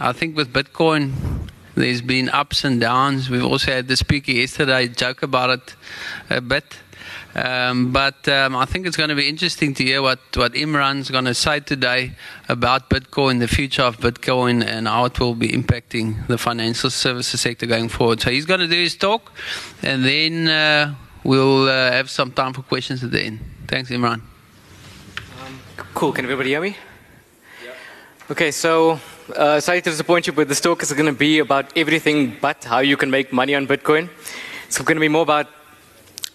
I think with Bitcoin, there's been ups and downs. We've also had the speaker yesterday joke about it a bit. Um, but um, I think it's going to be interesting to hear what, what Imran's going to say today about Bitcoin, the future of Bitcoin, and how it will be impacting the financial services sector going forward. So he's going to do his talk, and then uh, we'll uh, have some time for questions at the end. Thanks, Imran. Um, cool. Can everybody hear me? Yeah. Okay, so uh, sorry to disappoint you, but this talk is going to be about everything but how you can make money on Bitcoin. It's going to be more about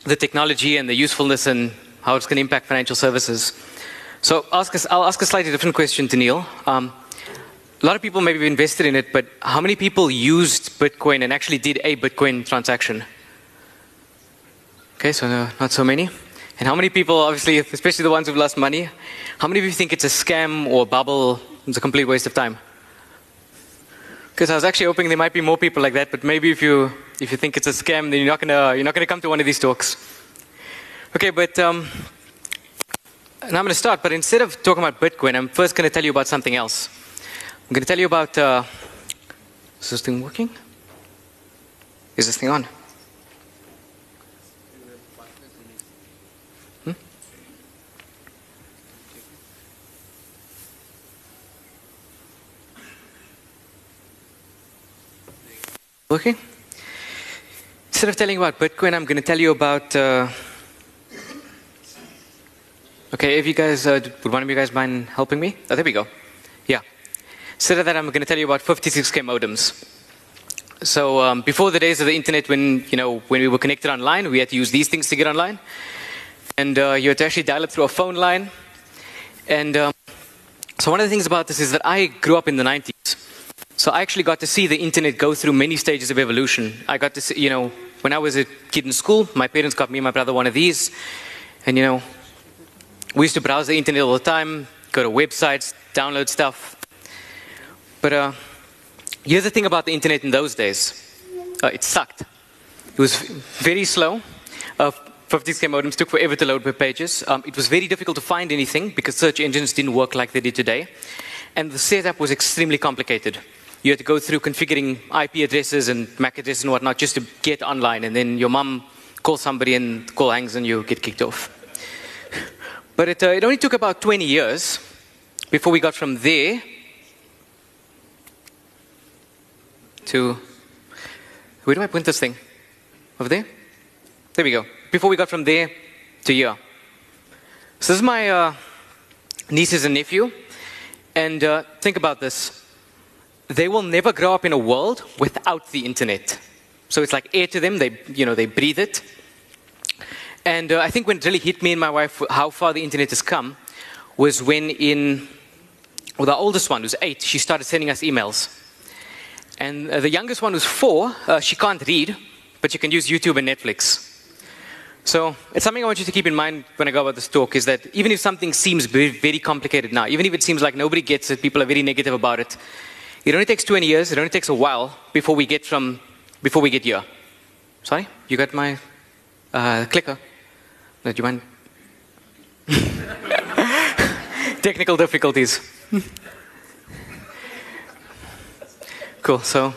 the technology and the usefulness and how it's going to impact financial services. So ask us, I'll ask a slightly different question to Neil. Um, a lot of people maybe invested in it, but how many people used Bitcoin and actually did a Bitcoin transaction? Okay, so no, not so many. And how many people, obviously, especially the ones who've lost money, how many of you think it's a scam or a bubble? It's a complete waste of time. Because I was actually hoping there might be more people like that, but maybe if you if you think it's a scam, then you're not gonna you're not gonna come to one of these talks. Okay, but um, and I'm gonna start. But instead of talking about Bitcoin, I'm first gonna tell you about something else. I'm gonna tell you about. Uh, is this thing working? Is this thing on? Okay. Instead of telling you about Bitcoin, I'm going to tell you about. Uh, okay, if you guys uh, would one of you guys mind helping me? Oh, there we go. Yeah. Instead of that, I'm going to tell you about 56k modems. So um, before the days of the internet, when you know when we were connected online, we had to use these things to get online, and uh, you had to actually dial up through a phone line. And um, so one of the things about this is that I grew up in the 90s. So I actually got to see the internet go through many stages of evolution. I got to see, you know, when I was a kid in school, my parents got me and my brother one of these. And, you know, we used to browse the internet all the time, go to websites, download stuff. But uh, here's the thing about the internet in those days uh, it sucked. It was very slow. Uh, 56k modems took forever to load web pages. Um, it was very difficult to find anything because search engines didn't work like they did today. And the setup was extremely complicated you had to go through configuring IP addresses and MAC addresses and whatnot just to get online. And then your mom calls somebody and the call hangs and you get kicked off. But it, uh, it only took about 20 years before we got from there to. Where do I point this thing? Over there? There we go. Before we got from there to here. So this is my uh, nieces and nephew. And uh, think about this they will never grow up in a world without the internet. So it's like air to them, they, you know, they breathe it. And uh, I think when it really hit me and my wife how far the internet has come was when in, well, the oldest one was eight, she started sending us emails. And uh, the youngest one was four, uh, she can't read, but she can use YouTube and Netflix. So it's something I want you to keep in mind when I go about this talk is that even if something seems very complicated now, even if it seems like nobody gets it, people are very negative about it, it only takes 20 years, it only takes a while before we get from, before we get here. Sorry? You got my uh, clicker? No, do you mind? Technical difficulties. cool, so,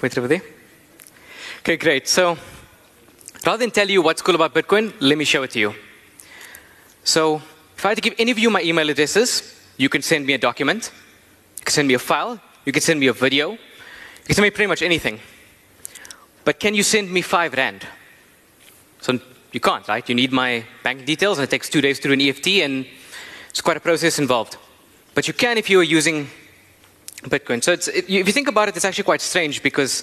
wait over there. Okay, great. So, rather than tell you what's cool about Bitcoin, let me show it to you. So, if I had to give any of you my email addresses, you can send me a document, you can send me a file, you can send me a video. You can send me pretty much anything. But can you send me five Rand? So you can't, right? You need my bank details, and it takes two days to do an EFT, and it's quite a process involved. But you can if you are using Bitcoin. So it, if you think about it, it's actually quite strange because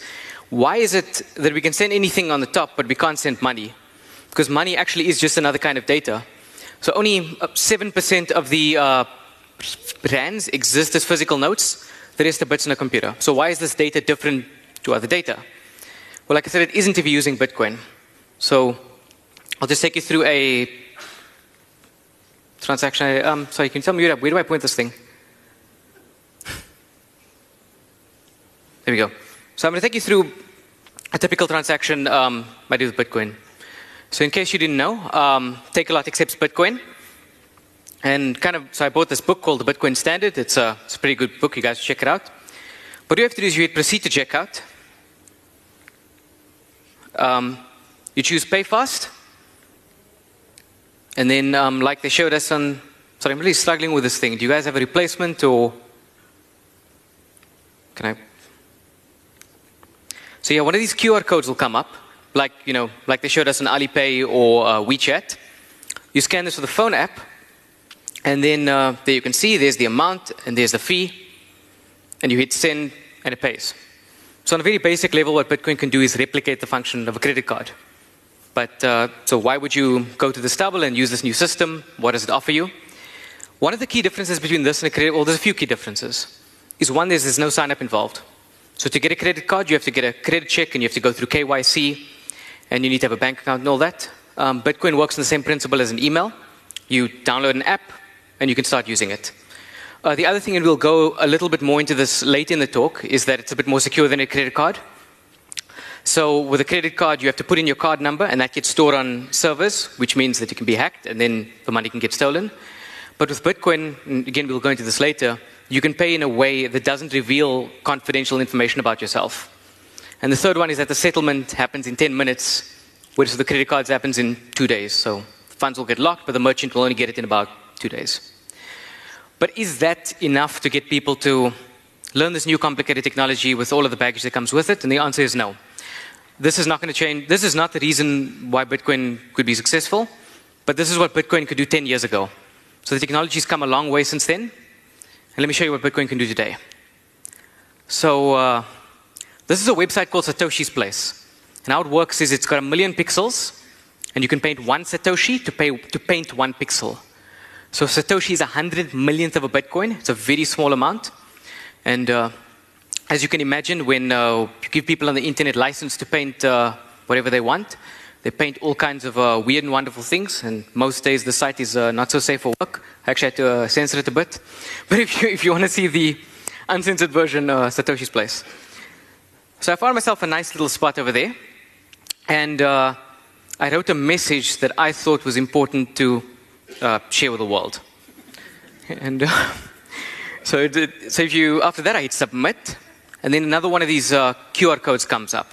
why is it that we can send anything on the top, but we can't send money? Because money actually is just another kind of data. So only 7% of the uh, rands exist as physical notes, the rest of bits in a computer. So why is this data different to other data? Well, like I said, it isn't if you're using Bitcoin. So I'll just take you through a transaction. Um, sorry, can you tell me where, where do I point this thing? There we go. So I'm going to take you through a typical transaction um, I do with Bitcoin. So in case you didn't know, um, Takealot accepts Bitcoin. And kind of, so I bought this book called The Bitcoin Standard. It's a, it's a pretty good book. You guys check it out. what you have to do is you hit proceed to checkout. Um, you choose pay fast. And then, um, like they showed us on, sorry, I'm really struggling with this thing. Do you guys have a replacement or can I? So yeah, one of these QR codes will come up, like you know, like they showed us on Alipay or uh, WeChat. You scan this with a phone app, and then uh, there you can see there's the amount and there's the fee, and you hit send and it pays. So on a very basic level, what Bitcoin can do is replicate the function of a credit card. But uh, so why would you go to the stubble and use this new system? What does it offer you? One of the key differences between this and a credit, well, there's a few key differences. Is one, there's, there's no sign up involved. So to get a credit card, you have to get a credit check and you have to go through KYC and you need to have a bank account and all that. Um, Bitcoin works on the same principle as an email. You download an app and you can start using it. Uh, the other thing, and we'll go a little bit more into this later in the talk, is that it's a bit more secure than a credit card. So with a credit card, you have to put in your card number, and that gets stored on servers, which means that it can be hacked, and then the money can get stolen. But with Bitcoin, again, we'll go into this later, you can pay in a way that doesn't reveal confidential information about yourself. And the third one is that the settlement happens in 10 minutes, whereas the credit cards happens in two days. So funds will get locked, but the merchant will only get it in about two days. But is that enough to get people to learn this new complicated technology with all of the baggage that comes with it? And the answer is no. This is not going to change. This is not the reason why Bitcoin could be successful, but this is what Bitcoin could do 10 years ago. So the technology's come a long way since then. And let me show you what Bitcoin can do today. So uh, this is a website called Satoshi's Place. And how it works is it's got a million pixels, and you can paint one Satoshi to, pay, to paint one pixel. So Satoshi is a hundred millionth of a Bitcoin. It's a very small amount. And uh, as you can imagine, when uh, you give people on the internet license to paint uh, whatever they want, they paint all kinds of uh, weird and wonderful things. And most days the site is uh, not so safe for work. I actually had to uh, censor it a bit. But if you, if you want to see the uncensored version, Satoshi's Place. So I found myself a nice little spot over there. And I wrote a message that I thought was important to uh, share with the world. And uh, so, it, so if you, after that, I hit submit, and then another one of these uh, QR codes comes up.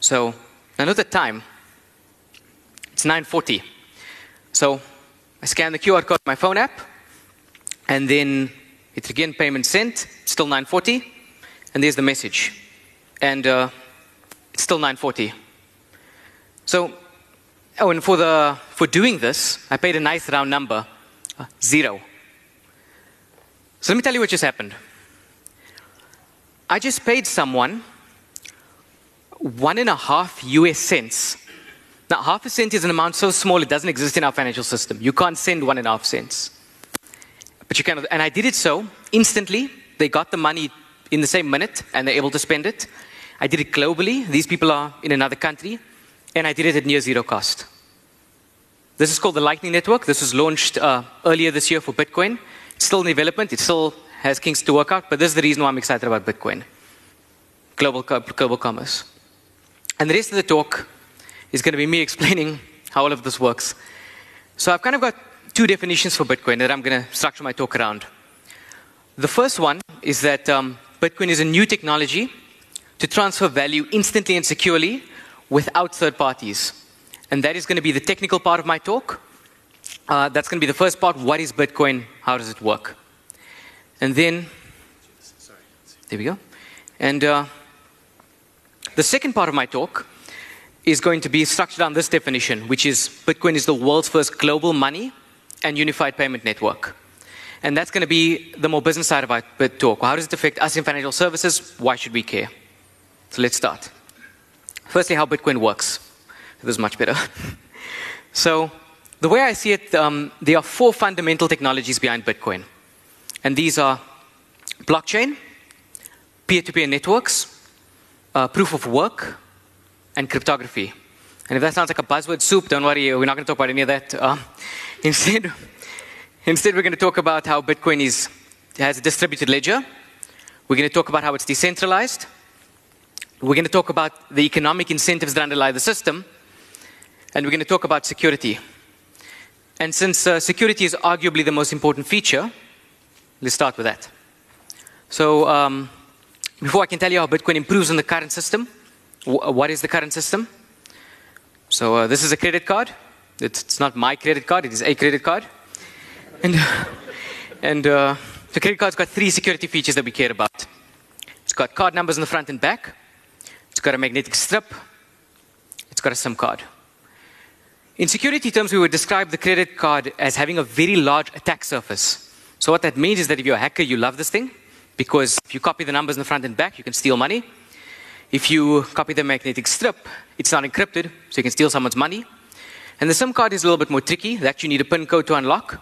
So I know the time. It's 9:40. So I scan the QR code on my phone app, and then it's again payment sent. Still 9:40, and there's the message, and uh, it's still 9:40. So Oh, and for, the, for doing this, I paid a nice round number uh, zero. So let me tell you what just happened. I just paid someone one and a half US cents. Now, half a cent is an amount so small it doesn't exist in our financial system. You can't send one and a half cents. But you can, and I did it so instantly. They got the money in the same minute and they're able to spend it. I did it globally. These people are in another country and I did it at near zero cost. This is called the Lightning Network. This was launched uh, earlier this year for Bitcoin. It's still in development. It still has kinks to work out, but this is the reason why I'm excited about Bitcoin. Global, global commerce. And the rest of the talk is going to be me explaining how all of this works. So I've kind of got two definitions for Bitcoin that I'm going to structure my talk around. The first one is that um, Bitcoin is a new technology to transfer value instantly and securely without third parties. And that is going to be the technical part of my talk. Uh, that's going to be the first part. What is Bitcoin? How does it work? And then, there we go. And uh, the second part of my talk is going to be structured on this definition, which is Bitcoin is the world's first global money and unified payment network. And that's going to be the more business side of our talk. How does it affect us in financial services? Why should we care? So let's start. Firstly, how Bitcoin works. This is much better. so, the way I see it, um, there are four fundamental technologies behind Bitcoin. And these are blockchain, peer to peer networks, uh, proof of work, and cryptography. And if that sounds like a buzzword soup, don't worry, we're not going to talk about any of that. Uh, instead, instead, we're going to talk about how Bitcoin is, has a distributed ledger. We're going to talk about how it's decentralized. We're going to talk about the economic incentives that underlie the system, and we're going to talk about security. And since uh, security is arguably the most important feature, let's start with that. So, um, before I can tell you how Bitcoin improves on the current system, what is the current system? So uh, this is a credit card. It's, it's, not my credit card, it is a credit card. And, and uh, the credit card's got three security features that we care about. It's got card numbers in the front and back. It's got a magnetic strip. It's got a SIM card. In security terms, we would describe the credit card as having a very large attack surface. So what that means is that if you're a hacker, you love this thing because if you copy the numbers in the front and back, you can steal money. If you copy the magnetic strip, it's not encrypted, so you can steal someone's money. And the SIM card is a little bit more tricky. They actually need a PIN code to unlock.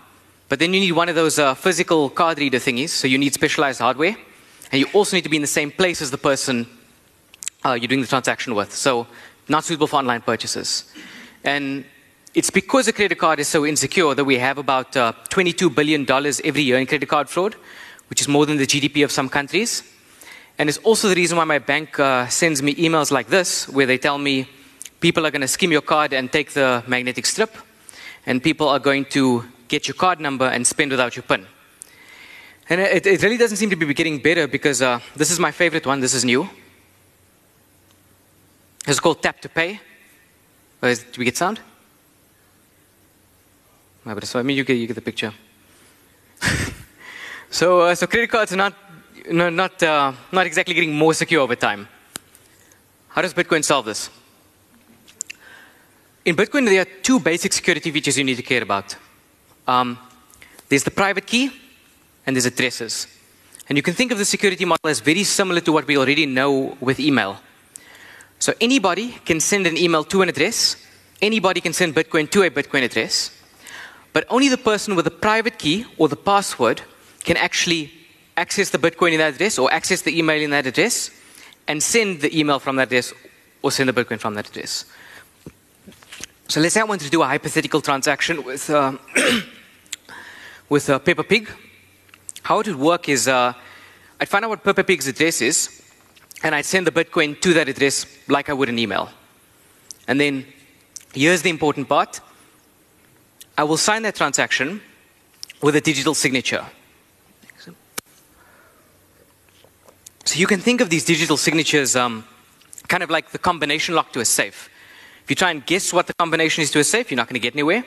But then you need one of those uh, physical card reader thingies, so you need specialized hardware. And you also need to be in the same place as the person uh, you're doing the transaction with. So not suitable for online purchases. And it's because the credit card is so insecure that we have about uh, $22 billion every year in credit card fraud, which is more than the GDP of some countries. And it's also the reason why my bank uh, sends me emails like this, where they tell me people are going to skim your card and take the magnetic strip, and people are going to get your card number and spend without your PIN. And it, it really doesn't seem to be getting better because uh, this is my favorite one. This is new. It's called Tap to Pay. Uh, do we get sound? No, but So I mean, you get, you get the picture. so, uh, so credit cards are not no, not, uh, not exactly getting more secure over time. How does Bitcoin solve this? In Bitcoin, there are two basic security features you need to care about. Um, there's the private key, and there's addresses. And you can think of the security model as very similar to what we already know with email. So anybody can send an email to an address, anybody can send Bitcoin to a Bitcoin address, but only the person with the private key or the password can actually access the Bitcoin in that address or access the email in that address and send the email from that address or send the Bitcoin from that address. So let's say I want to do a hypothetical transaction with, uh, with uh, Pig. How it would work is uh, I'd find out what Peppa Pig's address is and I'd send the Bitcoin to that address like I would an email. And then here's the important part. I will sign that transaction with a digital signature. So you can think of these digital signatures um, kind of like the combination lock to a safe. If you try and guess what the combination is to a safe, you're not going to get anywhere.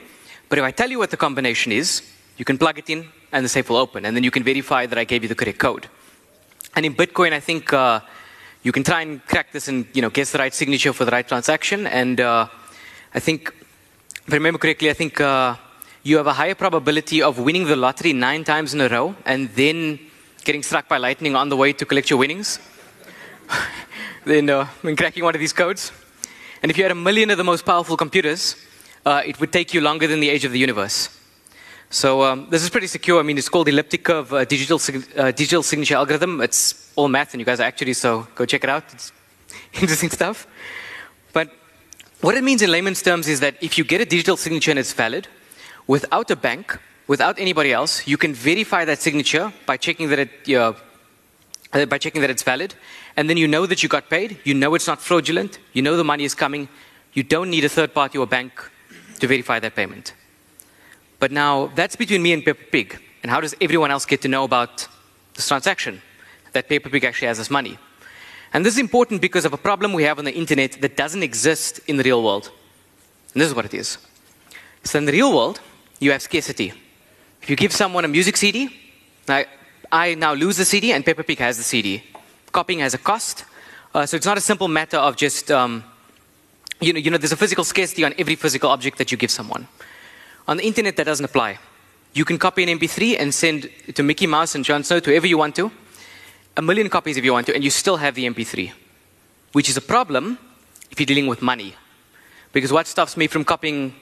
But if I tell you what the combination is, you can plug it in and the safe will open. And then you can verify that I gave you the correct code. And in Bitcoin, I think uh, you can try and crack this and you know, guess the right signature for the right transaction. And uh, I think, if I remember correctly, I think uh, you have a higher probability of winning the lottery nine times in a row and then getting struck by lightning on the way to collect your winnings than, uh, cracking one of these codes. And if you had a million of the most powerful computers, uh, it would take you longer than the age of the universe. So um, this is pretty secure. I mean, it's called elliptic curve uh, digital, uh, digital signature algorithm. It's all math, and you guys are actually, so go check it out. It's interesting stuff. But what it means in layman's terms is that if you get a digital signature and it's valid, without a bank, without anybody else. You can verify that signature by checking that it, uh, by checking that it's valid, and then you know that you got paid. You know it's not fraudulent. You know the money is coming. You don't need a third party or bank to verify that payment. But now that's between me and Peppa Pig. And how does everyone else get to know about this transaction? That Peppa Pig actually has this money. And this is important because of a problem we have on the internet that doesn't exist in the real world. And this is what it is. So in the real world, you have scarcity. If you give someone a music CD, I, I now lose the CD and Peppa Pig has the CD. Copying has a cost. Uh, so it's not a simple matter of just, um, you, know, you know, there's a physical scarcity on every physical object that you give someone. On the internet, that doesn't apply. You can copy an MP3 and send it to Mickey Mouse and Jon Snow, to whoever you want to, a million copies if you want to, and you still have the MP3, which is a problem if you're dealing with money. Because what stops me from copying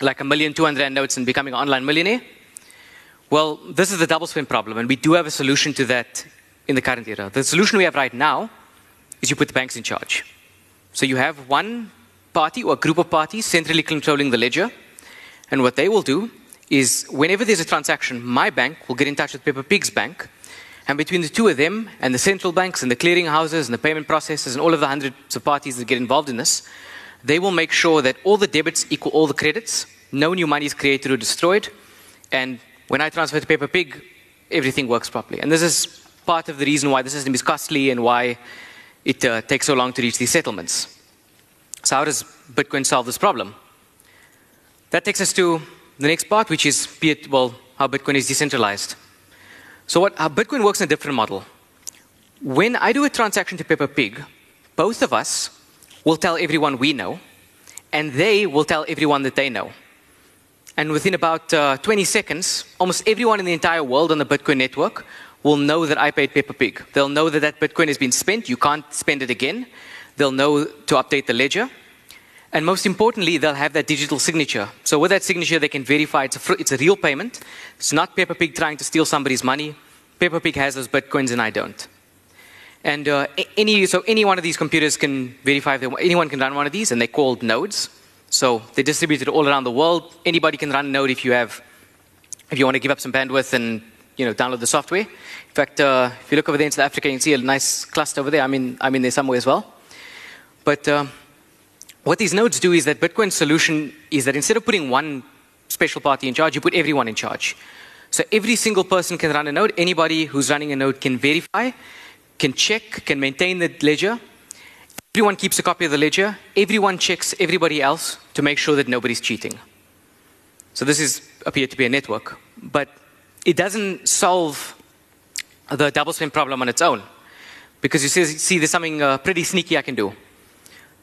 like a million, 200 notes and becoming an online millionaire? Well, this is the double spend problem, and we do have a solution to that in the current era. The solution we have right now is you put the banks in charge. So you have one party or a group of parties centrally controlling the ledger, and what they will do is whenever there's a transaction, my bank will get in touch with Peppa Pig's bank, and between the two of them and the central banks and the clearing houses and the payment processors and all of the hundreds of parties that get involved in this, they will make sure that all the debits equal all the credits, no new money is created or destroyed, and when I transfer to Peppa Pig, everything works properly. And this is part of the reason why the system is costly and why it uh, takes so long to reach these settlements. So how does Bitcoin solve this problem? That takes us to the next part, which is well, how Bitcoin is decentralized. So what, how Bitcoin works in a different model. When I do a transaction to Peppa Pig, both of us will tell everyone we know, and they will tell everyone that they know. And within about uh, 20 seconds, almost everyone in the entire world on the Bitcoin network will know that I paid Peppa Pig. They'll know that that Bitcoin has been spent. You can't spend it again. They'll know to update the ledger. And most importantly, they'll have that digital signature. So with that signature, they can verify it's a, fr- it's a real payment. It's not Peppa trying to steal somebody's money. Peppa has those bitcoins and I don't. And uh, any, so any one of these computers can verify if anyone can run one of these, and they're called nodes. So they're distributed all around the world. Anybody can run a node if you have, if you want to give up some bandwidth and you know download the software. In fact, uh, if you look over there in South Africa, you can see a nice cluster over there. I'm in, I'm in somewhere as well. But uh, what these nodes do is that Bitcoin's solution is that instead of putting one special party in charge, you put everyone in charge. So every single person can run a node. Anybody who's running a node can verify, can check, can maintain the ledger. Everyone keeps a copy of the ledger. Everyone checks everybody else to make sure that nobody's cheating. So this is appear to be a network, but it doesn't solve the double spend problem on its own. Because you see, see there's something uh, pretty sneaky I can do.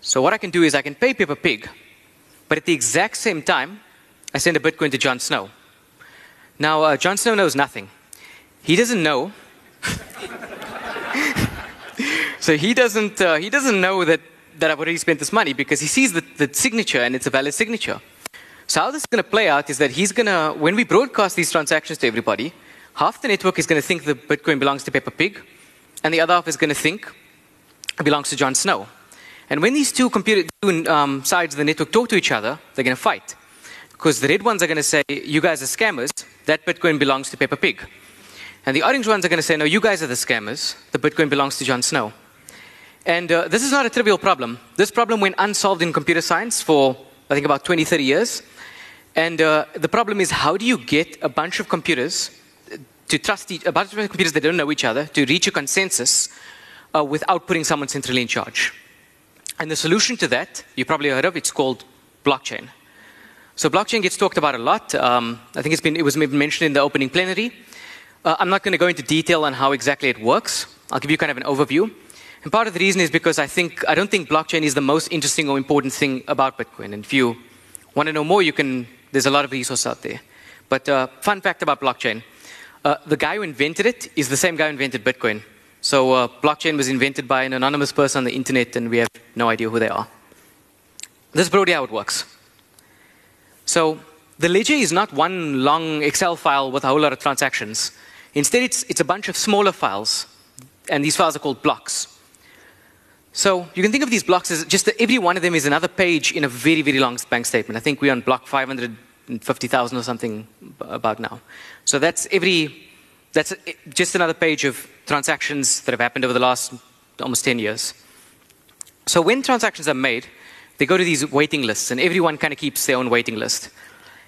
So what I can do is I can pay Peppa Pig, but at the exact same time, I send a Bitcoin to Jon Snow. Now, uh, Jon Snow knows nothing. He doesn't know. so he doesn't, uh, he doesn't know that, that I've already spent this money because he sees the, the signature and it's a valid signature. So how this is going to play out is that he's going to, when we broadcast these transactions to everybody, half the network is going to think the Bitcoin belongs to Peppa Pig, and the other half is going to think it belongs to Jon Snow. And when these two, computer, um, sides of the network talk to each other, they're going to fight. Because the red ones are going to say, you guys are scammers, that Bitcoin belongs to Peppa Pig. And the orange ones are going to say, no, you guys are the scammers, the Bitcoin belongs to Jon Snow. And uh, this is not a trivial problem. This problem went unsolved in computer science for, I think, about 20, 30 years. And uh, the problem is, how do you get a bunch of computers to trust each, a bunch of computers that don't know each other to reach a consensus uh, without putting someone centrally in charge? And the solution to that, you probably heard of, it's called blockchain. So blockchain gets talked about a lot. Um, I think it's been, it was mentioned in the opening plenary. Uh, I'm not going to go into detail on how exactly it works. I'll give you kind of an overview. And part of the reason is because I think I don't think blockchain is the most interesting or important thing about Bitcoin. And if you want to know more, you can. There's a lot of resources out there. But uh, fun fact about blockchain: uh, the guy who invented it is the same guy who invented Bitcoin. So uh, blockchain was invented by an anonymous person on the internet, and we have no idea who they are. This is broadly how it works. So the ledger is not one long Excel file with a whole lot of transactions. Instead, it's, it's a bunch of smaller files, and these files are called blocks. So you can think of these blocks as just that every one of them is another page in a very, very long bank statement. I think we're on block 550,000 or something about now. So that's every, that's just another page of transactions that have happened over the last almost 10 years. So when transactions are made, they go to these waiting lists, and everyone kind of keeps their own waiting list.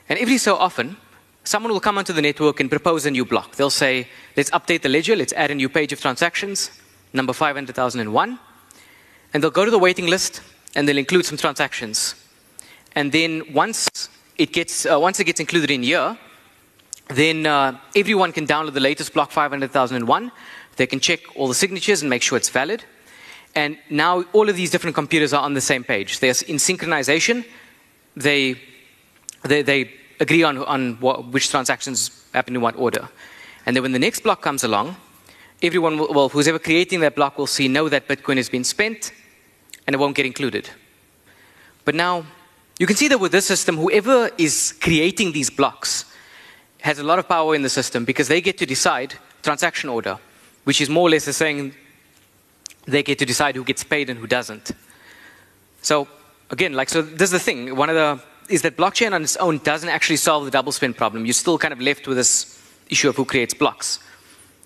And every so often, someone will come onto the network and propose a new block. They'll say, let's update the ledger, let's add a new page of transactions, number 500,001. And they'll go to the waiting list, and they'll include some transactions. And then once it gets, uh, once it gets included in here, then uh, everyone can download the latest block 500,001 they can check all the signatures and make sure it's valid. And now all of these different computers are on the same page. They're in synchronization. They, they, they agree on, on what, which transactions happen in what order. And then when the next block comes along, everyone, will, well, who's ever creating that block will see, know that Bitcoin has been spent, and it won't get included. But now, you can see that with this system, whoever is creating these blocks has a lot of power in the system because they get to decide transaction order which is more or less saying they get to decide who gets paid and who doesn't. So again, like so, this is the thing. One of the is that blockchain on its own doesn't actually solve the double spend problem. You're still kind of left with this issue of who creates blocks.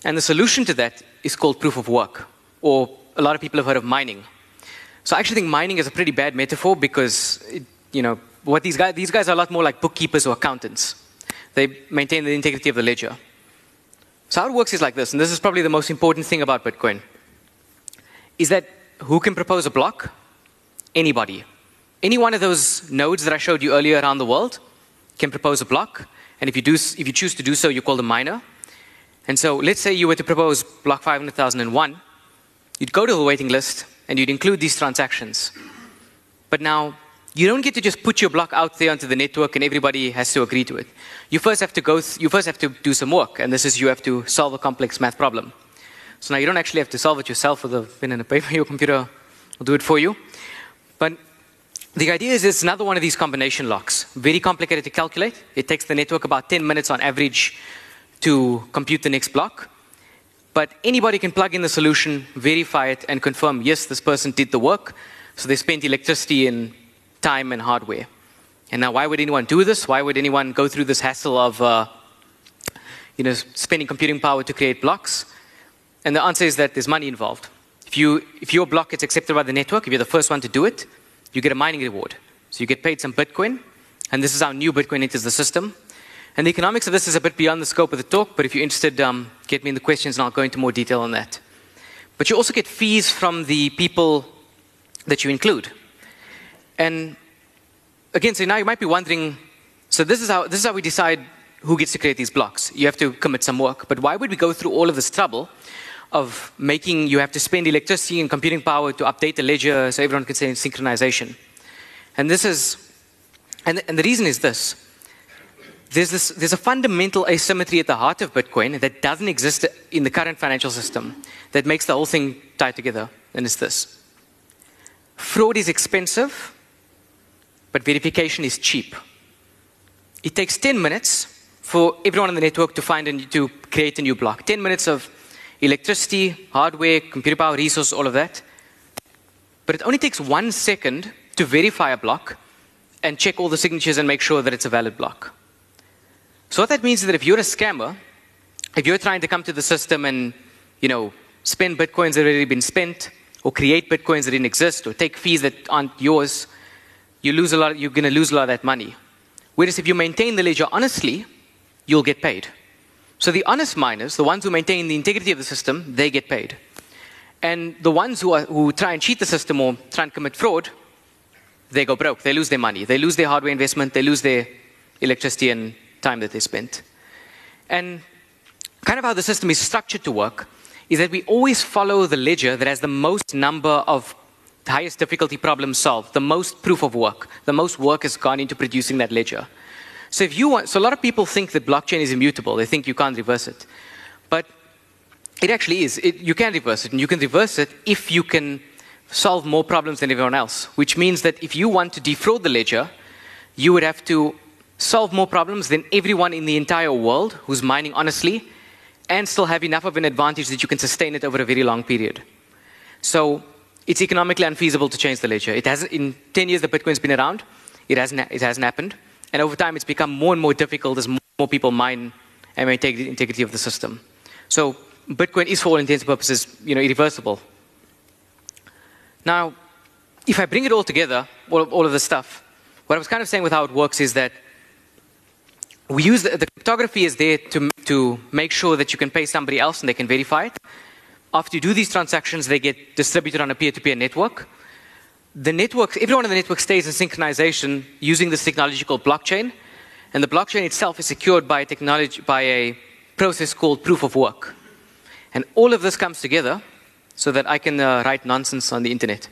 And the solution to that is called proof of work, or a lot of people have heard of mining. So I actually think mining is a pretty bad metaphor because, it, you know, what these guys, these guys are a lot more like bookkeepers or accountants. They maintain the integrity of the ledger. So how it works is like this, and this is probably the most important thing about Bitcoin, is that who can propose a block? Anybody. Any one of those nodes that I showed you earlier around the world can propose a block, and if you, do, if you choose to do so, you call the miner. And so let's say you were to propose block 500,001, you'd go to the waiting list, and you'd include these transactions. But now, you don't get to just put your block out there onto the network and everybody has to agree to it. You first have to go, th- you first have to do some work, and this is you have to solve a complex math problem. So now you don't actually have to solve it yourself with a pen and a paper, your computer will do it for you. But the idea is it's another one of these combination locks. Very complicated to calculate. It takes the network about 10 minutes on average to compute the next block. But anybody can plug in the solution, verify it, and confirm, yes, this person did the work. So they spent electricity and time and hardware. And now, why would anyone do this? Why would anyone go through this hassle of, uh, you know, spending computing power to create blocks? And the answer is that there's money involved. If, you, if your block gets accepted by the network, if you're the first one to do it, you get a mining reward. So you get paid some Bitcoin, and this is how new Bitcoin enters the system. And the economics of this is a bit beyond the scope of the talk, but if you're interested, um, get me in the questions and I'll go into more detail on that. But you also get fees from the people that you include. And again, so now you might be wondering so this is, how, this is how we decide who gets to create these blocks. You have to commit some work. But why would we go through all of this trouble of making you have to spend electricity and computing power to update the ledger so everyone can say synchronization? And this is, and, and the reason is this there's, this, there's a fundamental asymmetry at the heart of Bitcoin that doesn't exist in the current financial system that makes the whole thing tie together, and it's this fraud is expensive, but verification is cheap. It takes 10 minutes for everyone on the network to find and to create a new block. 10 minutes of electricity, hardware, computer power, resource, all of that. But it only takes one second to verify a block and check all the signatures and make sure that it's a valid block. So what that means is that if you're a scammer, if you're trying to come to the system and, you know, spend bitcoins that have already been spent, or create bitcoins that didn't exist, or take fees that aren't yours, you lose a lot, you're going to lose a lot of that money. Whereas if you maintain the ledger honestly, you'll get paid. So the honest miners, the ones who maintain the integrity of the system, they get paid. And the ones who, are, who try and cheat the system or try and commit fraud, they go broke. They lose their money. They lose their hardware investment. They lose their electricity and time that they spent. And kind of how the system is structured to work is that we always follow the ledger that has the most number of highest difficulty problem solved, the most proof of work, the most work has gone into producing that ledger. So if you want, so a lot of people think that blockchain is immutable. They think you can't reverse it, but it actually is. It, you can reverse it, and you can reverse it if you can solve more problems than everyone else. Which means that if you want to defraud the ledger, you would have to solve more problems than everyone in the entire world who's mining honestly and still have enough of an advantage that you can sustain it over a very long period. So it's economically unfeasible to change the ledger. It hasn't, in 10 years that Bitcoin's been around, it hasn't, it hasn't happened. And over time, it's become more and more difficult as more people mine and maintain the integrity of the system. So Bitcoin is, for all intents and purposes, you know, irreversible. Now, if I bring it all together, all, all of this stuff, what I was kind of saying with how it works is that we use the, the cryptography is there to, to make sure that you can pay somebody else and they can verify it. After you do these transactions, they get distributed on a peer-to-peer network. The network, everyone in the network stays in synchronization using this technology called blockchain, and the blockchain itself is secured by a technology, by a process called proof of work. And all of this comes together so that I can uh, write nonsense on the internet.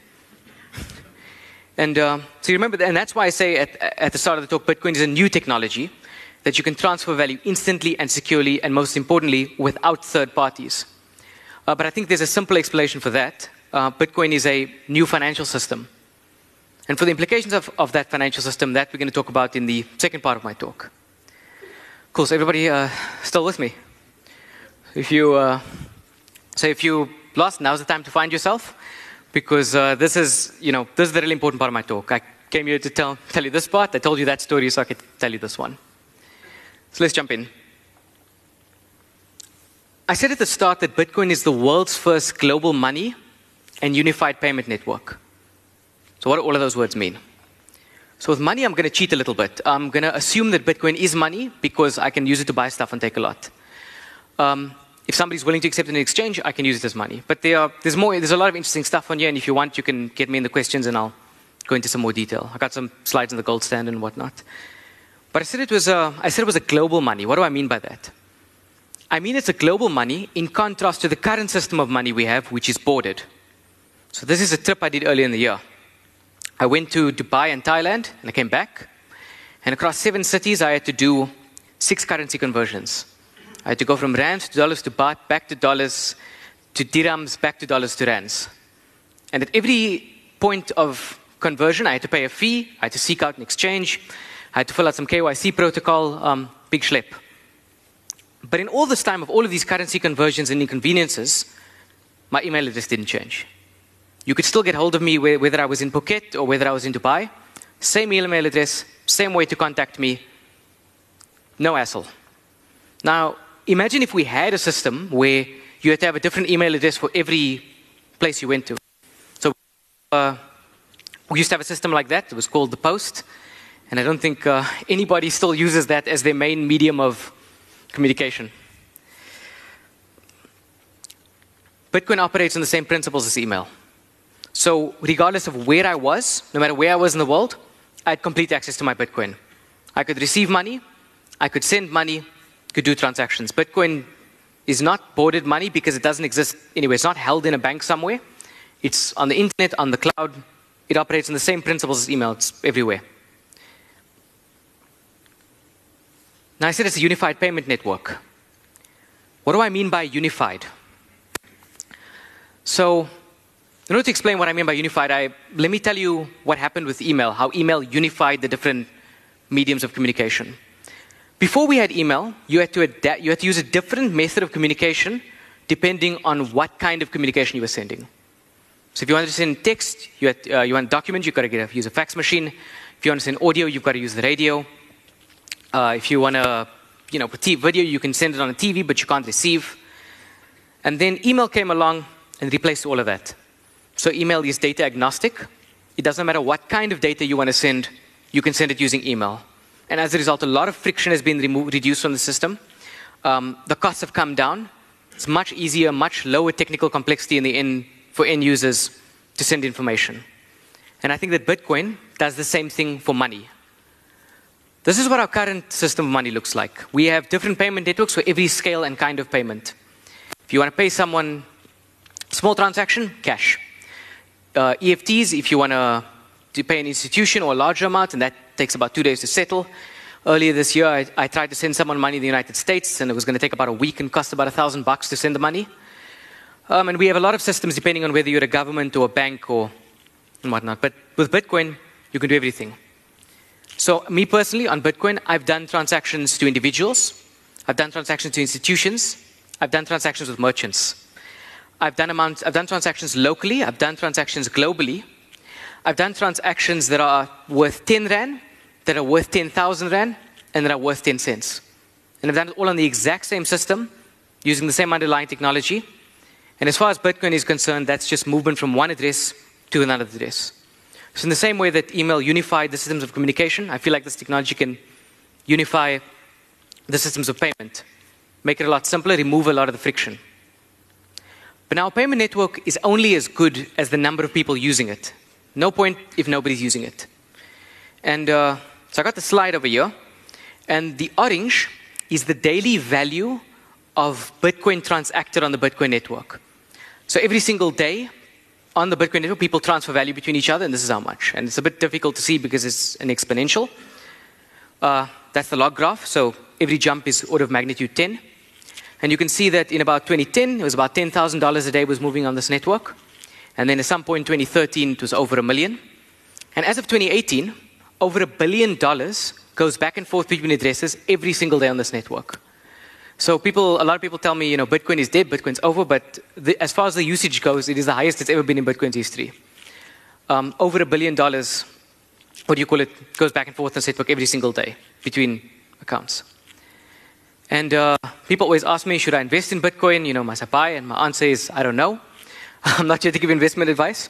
and uh, so you remember, and that's why I say at, at the start of the talk, Bitcoin is a new technology that you can transfer value instantly and securely, and most importantly, without third parties. Uh, but I think there's a simple explanation for that. Uh, Bitcoin is a new financial system. And for the implications of, of that financial system, that we're going to talk about in the second part of my talk. Cool. So everybody uh, still with me? If you uh, so if you lost, now's the time to find yourself, because uh, this is you know this is the really important part of my talk. I came here to tell tell you this part. I told you that story, so I could tell you this one. So let's jump in. I said at the start that Bitcoin is the world's first global money and unified payment network. So, what do all of those words mean? So, with money, I'm going to cheat a little bit. I'm going to assume that Bitcoin is money because I can use it to buy stuff and Takealot. Um, if somebody's willing to accept an exchange, I can use it as money. But there are, there's more. There's a lot of interesting stuff on here, and if you want, you can get me in the questions, and I'll go into some more detail. I got some slides on the gold standard and whatnot. But I said it was a, I said it was a global money. What do I mean by that? I mean it's a global money in contrast to the current system of money we have, which is boarded. So this is a trip I did earlier in the year. I went to Dubai and Thailand, and I came back. And across seven cities, I had to do six currency conversions. I had to go from rands to dollars to baht, back to dollars to dirhams, back to dollars to rands. And at every point of conversion, I had to pay a fee, I had to seek out an exchange, I had to fill out some KYC protocol, um, big schlep. But in all this time of all of these currency conversions and inconveniences, my email address didn't change. You could still get hold of me whether I was in Phuket or whether I was in Dubai. Same email address, same way to contact me. No hassle. Now, imagine if we had a system where you had to have a different email address for every place you went to. So, uh, we used to have a system like that. It was called the Post. And I don't think uh, anybody still uses that as their main medium of communication. Bitcoin operates on the same principles as email. So, regardless of where I was, no matter where I was in the world, I had complete access to my Bitcoin. I could receive money, I could send money, could do transactions. Bitcoin is not boarded money because it doesn't exist anywhere. It's not held in a bank somewhere. It's on the internet, on the cloud. It operates on the same principles as email. It's everywhere. Now, I said it's a unified payment network. What do I mean by unified? So, in order to explain what I mean by unified, I, let me tell you what happened with email, how email unified the different mediums of communication. Before we had email, you had to, adapt, you had to use a different method of communication depending on what kind of communication you were sending. So if you want to send text, you, had, uh, you want a document, you've got to get use a fax machine. If you want to send audio, you've got to use the radio. Uh, if you want to, you know, put video, you can send it on a TV, but you can't receive. And then email came along and replaced all of that. So email is data agnostic. It doesn't matter what kind of data you want to send, you can send it using email. And as a result, a lot of friction has been removed, reduced from the system. Um, the costs have come down. It's much easier, much lower technical complexity in the end for end users to send information. And I think that Bitcoin does the same thing for money. This is what our current system of money looks like. We have different payment networks for every scale and kind of payment. If you want to pay someone small transaction, cash. Uh, EFTs, if you want to pay an institution or a larger amount, and that takes about two days to settle. Earlier this year, I, I tried to send someone money in the United States, and it was going to take about a week and cost about a thousand bucks to send the money. Um, and we have a lot of systems depending on whether you're a government or a bank or and whatnot. But with Bitcoin, you can do everything. So, me personally, on Bitcoin, I've done transactions to individuals, I've done transactions to institutions, I've done transactions with merchants. I've done, I've done transactions locally, I've done transactions globally, I've done transactions that are worth 10 Rand, that are worth 10,000 Rand, and that are worth 10 cents. And I've done it all on the exact same system, using the same underlying technology. And as far as Bitcoin is concerned, that's just movement from one address to another address. So, in the same way that email unified the systems of communication, I feel like this technology can unify the systems of payment, make it a lot simpler, remove a lot of the friction. But now, a payment network is only as good as the number of people using it. No point if nobody's using it. And uh, so I got the slide over here, and the orange is the daily value of Bitcoin transacted on the Bitcoin network. So every single day, on the Bitcoin network, people transfer value between each other, and this is how much. And it's a bit difficult to see because it's an exponential. Uh, that's the log graph, so every jump is order of magnitude 10. And you can see that in about 2010, it was about $10,000 a day was moving on this network. And then at some point in 2013, it was over a million. And as of 2018, over a billion dollars goes back and forth between addresses every single day on this network. So people, a lot of people tell me, you know, Bitcoin is dead, Bitcoin's over, but the, as far as the usage goes, it is the highest it's ever been in Bitcoin's history. Um, over a billion dollars, what do you call it, goes back and forth on network every single day between accounts. And uh, people always ask me, should I invest in Bitcoin? You know, must I buy? And my answer is, I don't know. I'm not here to give investment advice.